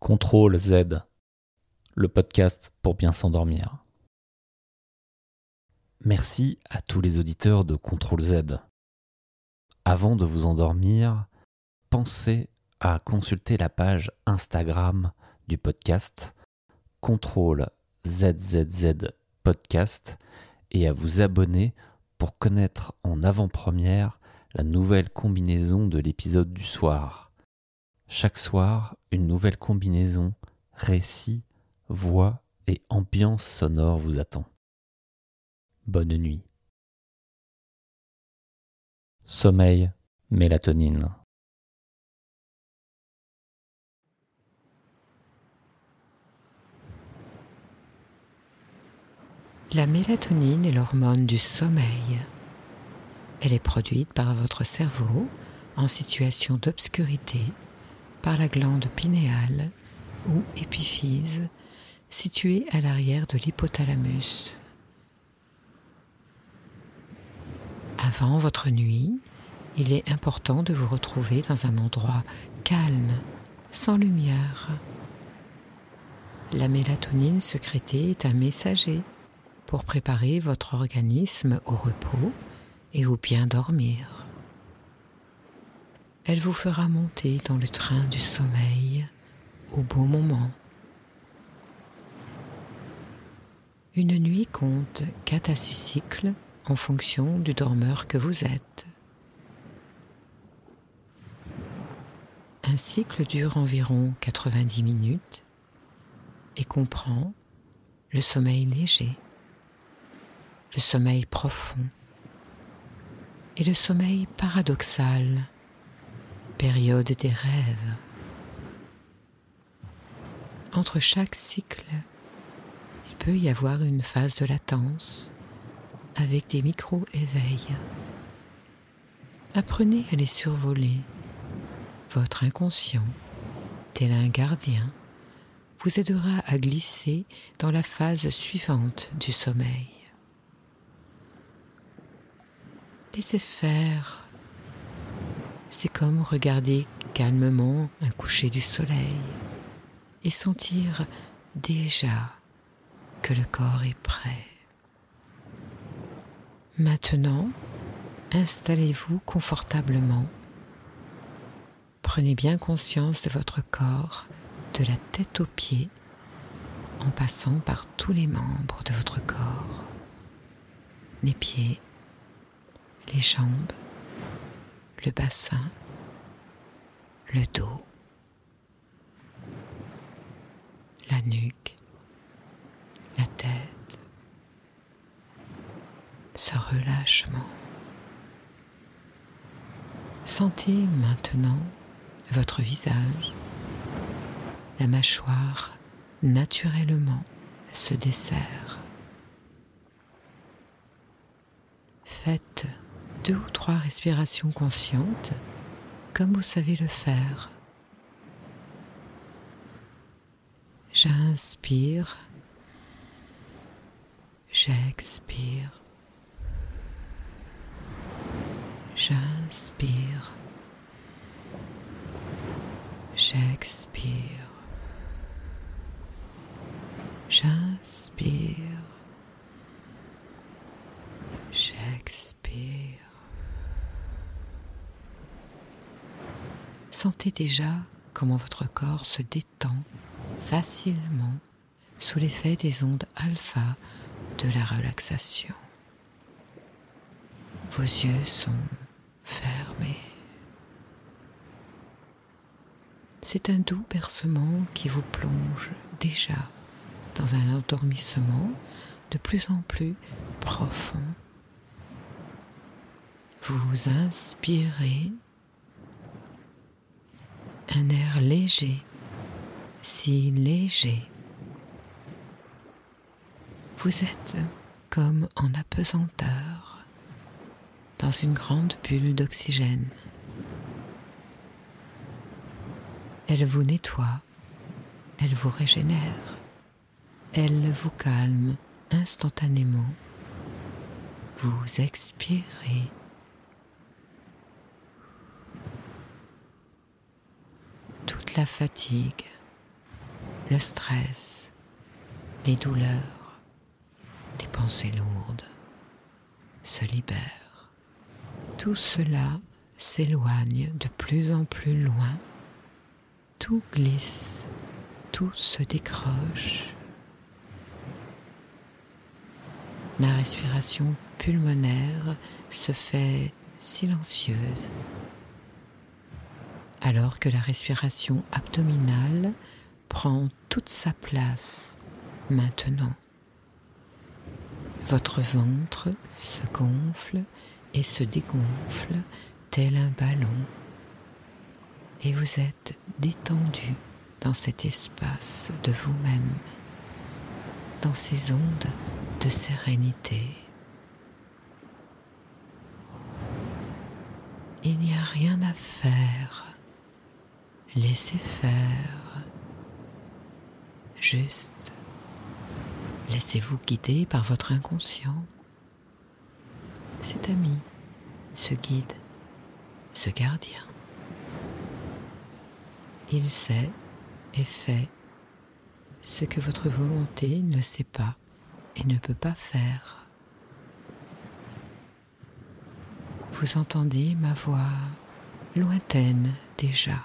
Contrôle Z, le podcast pour bien s'endormir. Merci à tous les auditeurs de Contrôle Z. Avant de vous endormir, pensez à consulter la page Instagram du podcast Contrôle ZZZ Podcast et à vous abonner pour connaître en avant-première la nouvelle combinaison de l'épisode du soir. Chaque soir, une nouvelle combinaison, récit, voix et ambiance sonore vous attend. Bonne nuit. Sommeil, mélatonine. La mélatonine est l'hormone du sommeil. Elle est produite par votre cerveau en situation d'obscurité par la glande pinéale ou épiphyse située à l'arrière de l'hypothalamus. Avant votre nuit, il est important de vous retrouver dans un endroit calme, sans lumière. La mélatonine sécrétée est un messager pour préparer votre organisme au repos et au bien dormir. Elle vous fera monter dans le train du sommeil au bon moment. Une nuit compte 4 à 6 cycles en fonction du dormeur que vous êtes. Un cycle dure environ 90 minutes et comprend le sommeil léger, le sommeil profond et le sommeil paradoxal, période des rêves. Entre chaque cycle, il peut y avoir une phase de latence avec des micro-éveils. Apprenez à les survoler. Votre inconscient, tel un gardien, vous aidera à glisser dans la phase suivante du sommeil. Laissez faire. C'est comme regarder calmement un coucher du soleil et sentir déjà que le corps est prêt. Maintenant, installez-vous confortablement. Prenez bien conscience de votre corps, de la tête aux pieds, en passant par tous les membres de votre corps. Les pieds, les jambes, le bassin, le dos, la nuque, la tête, ce relâchement. Sentez maintenant votre visage, la mâchoire naturellement se dessert. Faites deux ou trois respirations conscientes comme vous savez le faire. J'inspire, j'expire, j'inspire, j'expire, j'inspire, j'expire. Sentez déjà comment votre corps se détend facilement sous l'effet des ondes alpha de la relaxation. Vos yeux sont fermés. C'est un doux bercement qui vous plonge déjà dans un endormissement de plus en plus profond. Vous inspirez un air léger, si léger. Vous êtes comme en apesanteur dans une grande bulle d'oxygène. Elle vous nettoie, elle vous régénère, elle vous calme instantanément. Vous expirez toute la fatigue le stress, les douleurs, les pensées lourdes se libèrent. Tout cela s'éloigne de plus en plus loin, tout glisse, tout se décroche. La respiration pulmonaire se fait silencieuse, alors que la respiration abdominale prend toute sa place maintenant. Votre ventre se gonfle et se dégonfle tel un ballon et vous êtes détendu dans cet espace de vous-même, dans ces ondes de sérénité. Il n'y a rien à faire. Laissez faire. Juste laissez-vous guider par votre inconscient. Cet ami, ce guide, ce gardien. Il sait et fait ce que votre volonté ne sait pas et ne peut pas faire. Vous entendez ma voix lointaine déjà.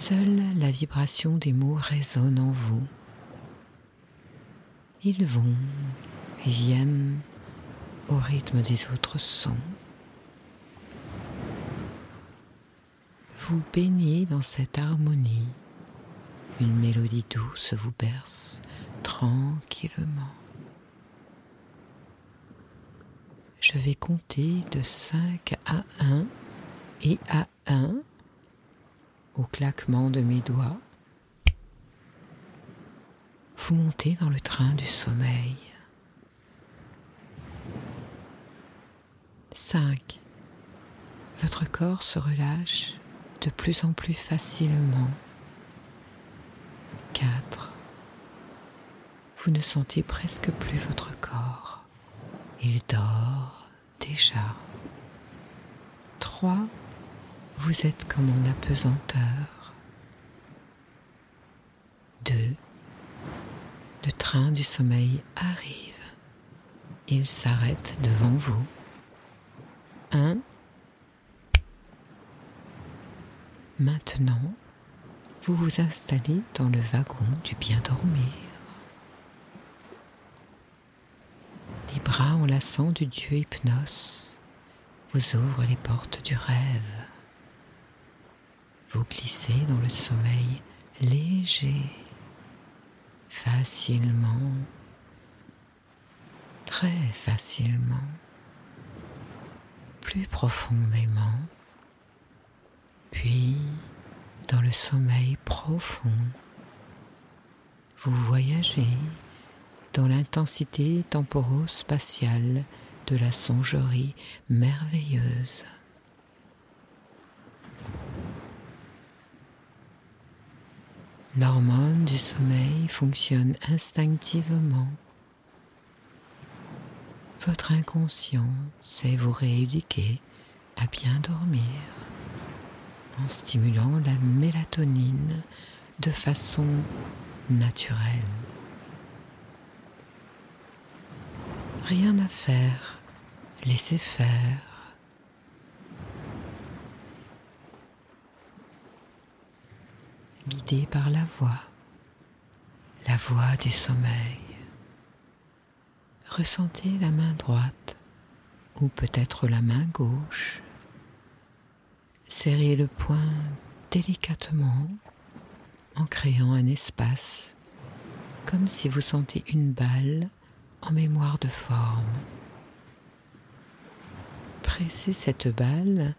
Seule la vibration des mots résonne en vous. Ils vont et viennent au rythme des autres sons. Vous baignez dans cette harmonie. Une mélodie douce vous berce tranquillement. Je vais compter de 5 à 1 et à 1 au claquement de mes doigts. Vous montez dans le train du sommeil. 5. Votre corps se relâche de plus en plus facilement. 4. Vous ne sentez presque plus votre corps. Il dort déjà. 3. Vous êtes comme en apesanteur. 2. Le train du sommeil arrive. Il s'arrête devant vous. 1. Maintenant, vous vous installez dans le wagon du bien dormir. Les bras enlaçants du dieu Hypnos vous ouvrent les portes du rêve. Vous glissez dans le sommeil léger, facilement, très facilement plus profondément, puis dans le sommeil profond, vous voyagez dans l'intensité temporo-spatiale de la songerie merveilleuse. L'hormone du sommeil fonctionne instinctivement votre inconscient sait vous rééduquer à bien dormir en stimulant la mélatonine de façon naturelle. Rien à faire, laissez faire. Guidé par la voix, la voix du sommeil ressentez la main droite ou peut-être la main gauche. Serrez le poing délicatement en créant un espace, comme si vous sentez une balle en mémoire de forme. Pressez cette balle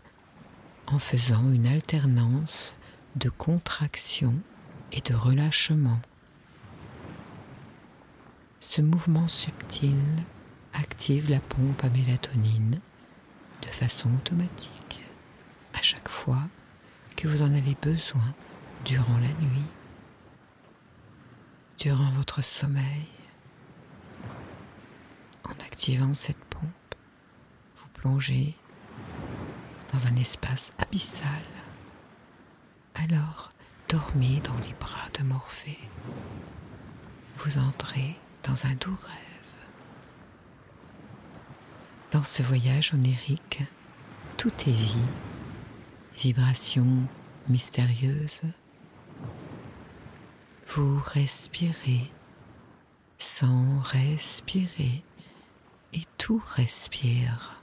en faisant une alternance de contraction et de relâchement. Ce mouvement subtil active la pompe à mélatonine de façon automatique à chaque fois que vous en avez besoin durant la nuit, durant votre sommeil. En activant cette pompe, vous plongez dans un espace abyssal. Alors, dormez dans les bras de Morphée. Vous entrez dans un doux rêve. Dans ce voyage onirique, tout est vie, vibration mystérieuse. Vous respirez sans respirer et tout respire.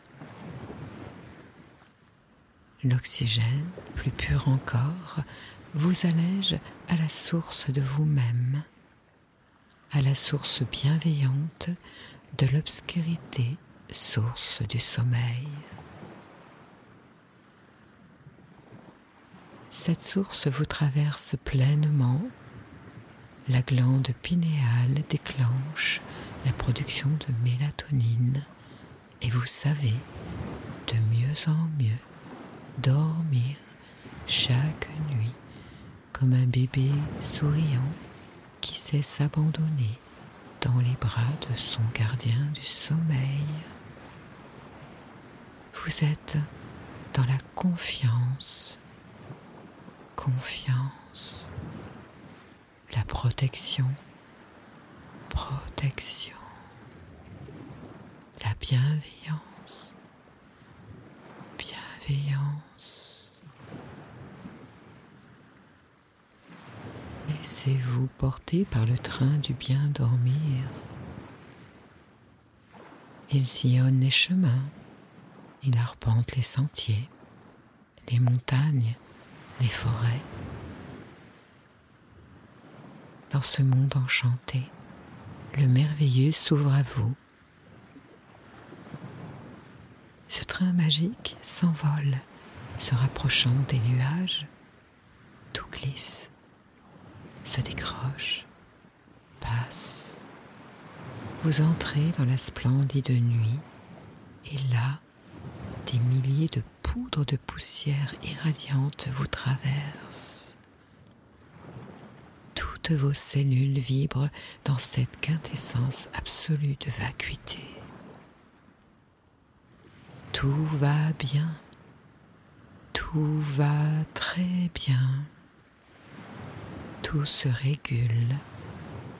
L'oxygène, plus pur encore, vous allège à la source de vous-même, à la source bienveillante de l'obscurité, source du sommeil. Cette source vous traverse pleinement. La glande pinéale déclenche la production de mélatonine et vous savez de mieux en mieux dormir chaque nuit comme un bébé souriant qui sait s'abandonner dans les bras de son gardien du sommeil. Vous êtes dans la confiance, confiance, la protection, protection, la bienveillance, bienveillance. Laissez-vous porter par le train du bien dormir. Il sillonne les chemins, il arpente les sentiers, les montagnes, les forêts. Dans ce monde enchanté, le merveilleux s'ouvre à vous. Ce train magique s'envole, se rapprochant des nuages, tout glisse, se décroche, passe. Vous entrez dans la splendide nuit, et là, des milliers de poudres de poussière irradiantes vous traversent. Toutes vos cellules vibrent dans cette quintessence absolue de vacuité. Tout va bien, tout va très bien, tout se régule,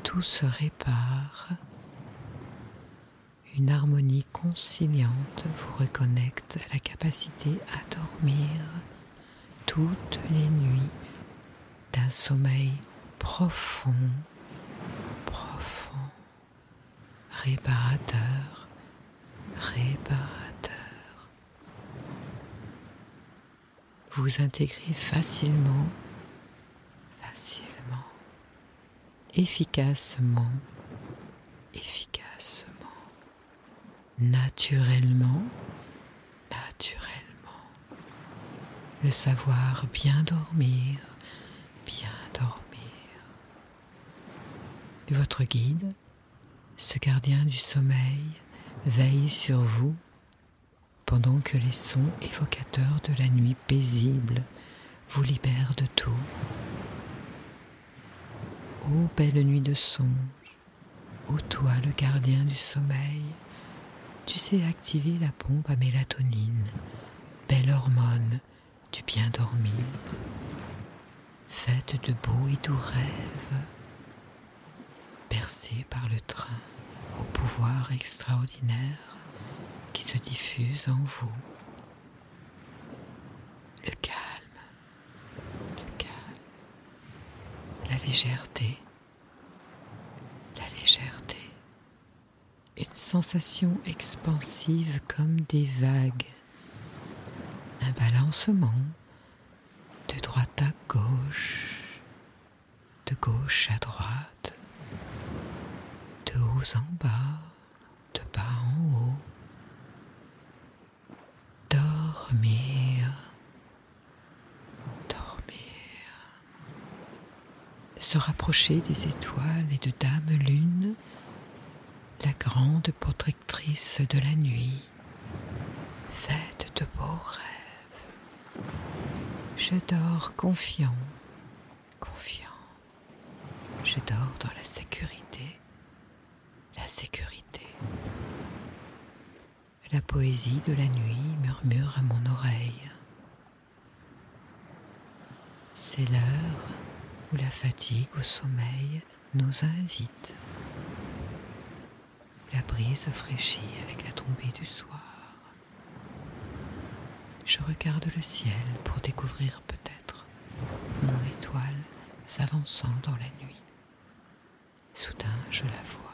tout se répare. Une harmonie conciliante vous reconnecte à la capacité à dormir toutes les nuits d'un sommeil profond, profond, réparateur, réparateur. Vous intégrez facilement, efficacement, efficacement naturellement, naturellement. Le savoir bien dormir, bien dormir. Votre guide, ce gardien du sommeil, veille sur vous pendant que les sons évocateurs de la nuit paisible vous libèrent de tout. Ô belle nuit de songe, ô toi le gardien du sommeil, tu sais activer la pompe à mélatonine, belle hormone du bien dormir, faite de beaux et doux rêves, bercée par le train au pouvoir extraordinaire qui se diffuse en vous le calme, la légèreté, la légèreté une sensation expansive comme des vagues, un balancement de droite à gauche, de gauche à droite, de haut en bas, de bas en haut. Dormir, se rapprocher des étoiles et de Dame Lune la grande protectrice de la nuit, faite de beaux rêves. Je dors confiant, confiant. Je dors dans la sécurité, la sécurité. La poésie de la nuit murmure à mon oreille. C'est l'heure où la fatigue au sommeil nous invite. La brise fraîchit avec la tombée du soir. Je regarde le ciel pour découvrir peut-être mon étoile s'avançant dans la nuit. Soudain, je la vois